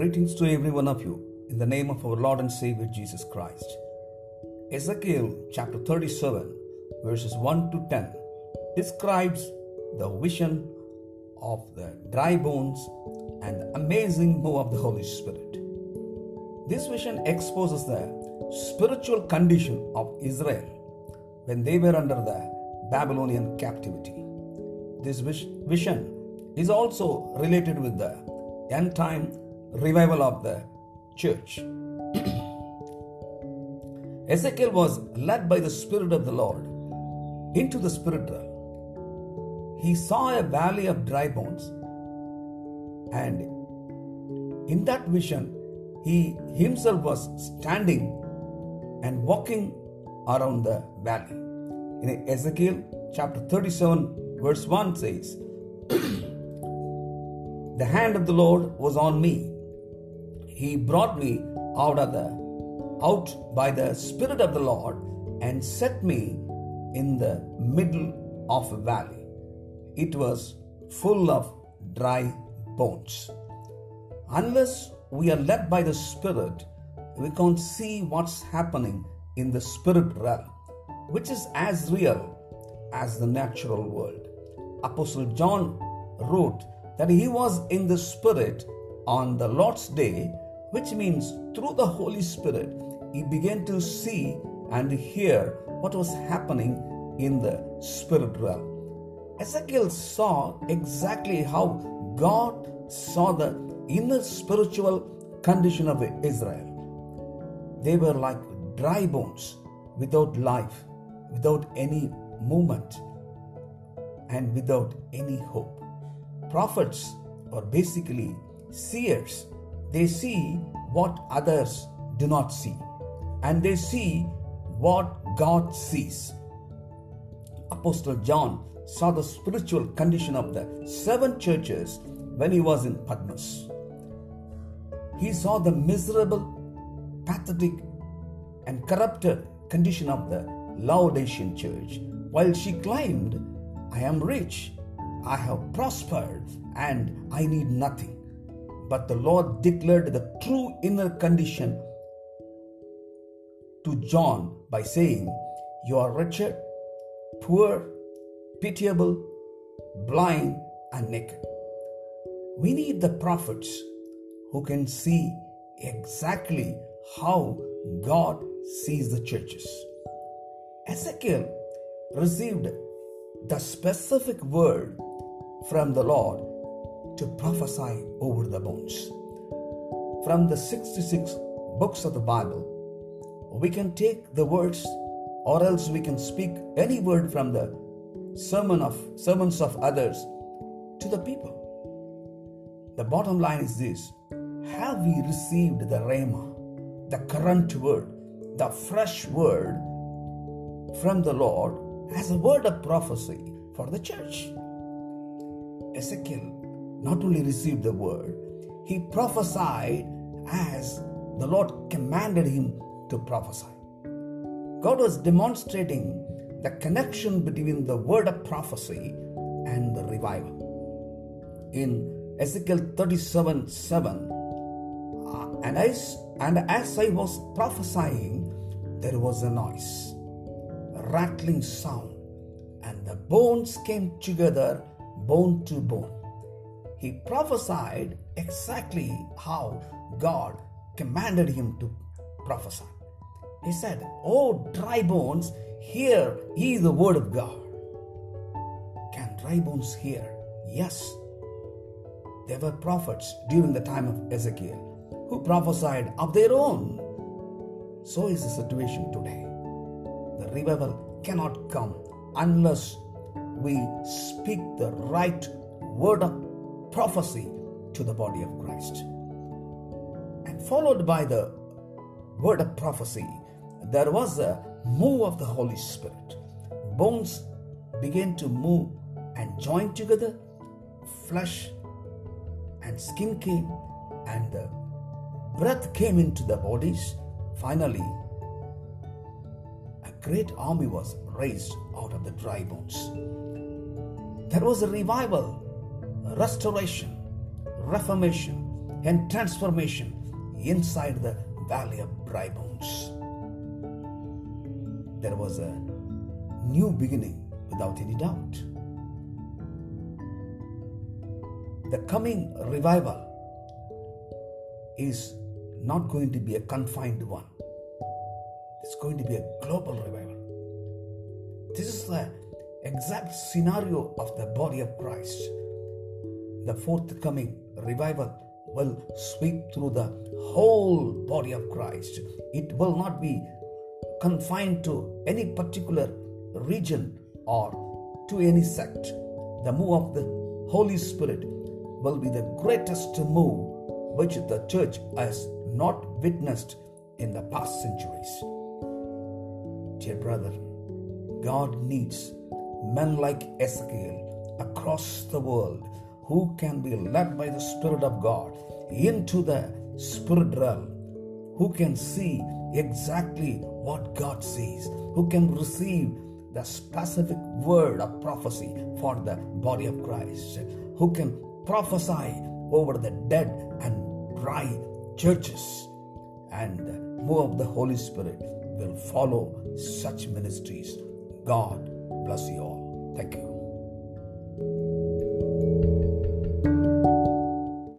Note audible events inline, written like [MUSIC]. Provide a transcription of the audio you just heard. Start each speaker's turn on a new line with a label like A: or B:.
A: Greetings to every one of you in the name of our Lord and Savior Jesus Christ. Ezekiel chapter 37, verses 1 to 10 describes the vision of the dry bones and the amazing move of the Holy Spirit. This vision exposes the spiritual condition of Israel when they were under the Babylonian captivity. This vision is also related with the end time revival of the church. [CLEARS THROAT] Ezekiel was led by the Spirit of the Lord into the spirit realm. He saw a valley of dry bones, and in that vision, he himself was standing and walking around the valley. In Ezekiel chapter 37, verse 1 says, [CLEARS THROAT] The hand of the Lord was on me. He brought me out of the out by the Spirit of the Lord and set me in the middle of a valley. It was full of dry bones. Unless we are led by the Spirit, we can't see what's happening in the spirit realm, which is as real as the natural world. Apostle John wrote that he was in the Spirit on the Lord's day, which means through the Holy Spirit, he began to see and hear what was happening in the spirit realm. Ezekiel saw exactly how God saw the inner spiritual condition of Israel. They were like dry bones without life, without any movement, and without any hope. Prophets are basically seers. They see what others do not see, and they see what God sees. Apostle John saw the spiritual condition of the seven churches when he was in Patmos. He saw the miserable, pathetic, and corrupted condition of the Laodicean church while she claimed, I am rich, I have prospered and I need nothing. But the Lord declared the true inner condition to John by saying, You are wretched, poor, pitiable, blind, and naked. We need the prophets who can see exactly how God sees the churches. Ezekiel received the specific word from the Lord to prophesy over the bones. From the 66 books of the Bible, we can take the words or else we can speak any word from the sermon of sermons of others to the people. The bottom line is this have we received the Rhema, the current word, the fresh word from the Lord as a word of prophecy for the church? Ezekiel not only received the word, he prophesied as the Lord commanded him to prophesy. God was demonstrating the connection between the word of prophecy and the revival. In Ezekiel 37 7, uh, and, as, and as I was prophesying, there was a noise, a rattling sound, and the bones came together bone to bone. He prophesied exactly how God commanded him to prophesy. He said, Oh, dry bones, hear ye the word of God. Can dry bones hear? Yes. There were prophets during the time of Ezekiel who prophesied of their own. So is the situation today. The revival cannot come unless we speak the right word of prophecy to the body of Christ. And followed by the word of prophecy, there was a move of the Holy Spirit. Bones began to move and join together, flesh and skin came, and the breath came into the bodies. Finally, a great army was raised out of the dry bones. There was a revival, restoration, reformation, and transformation inside the valley of dry bones. There was a new beginning without any doubt. The coming revival is not going to be a confined one. It's going to be a global revival. This is the exact scenario of the body of Christ. The forthcoming revival will sweep through the whole body of Christ. It will not be confined to any particular region or to any sect. The move of the Holy Spirit will be the greatest move which the church has not witnessed in the past centuries. Dear brother, God needs men like Ezekiel across the world who can be led by the Spirit of God into the spirit realm, who can see exactly what God sees, who can receive the specific word of prophecy for the body of Christ, who can prophesy over the dead and dry churches, and the move of the Holy Spirit will follow such ministries. God bless you all. Thank you.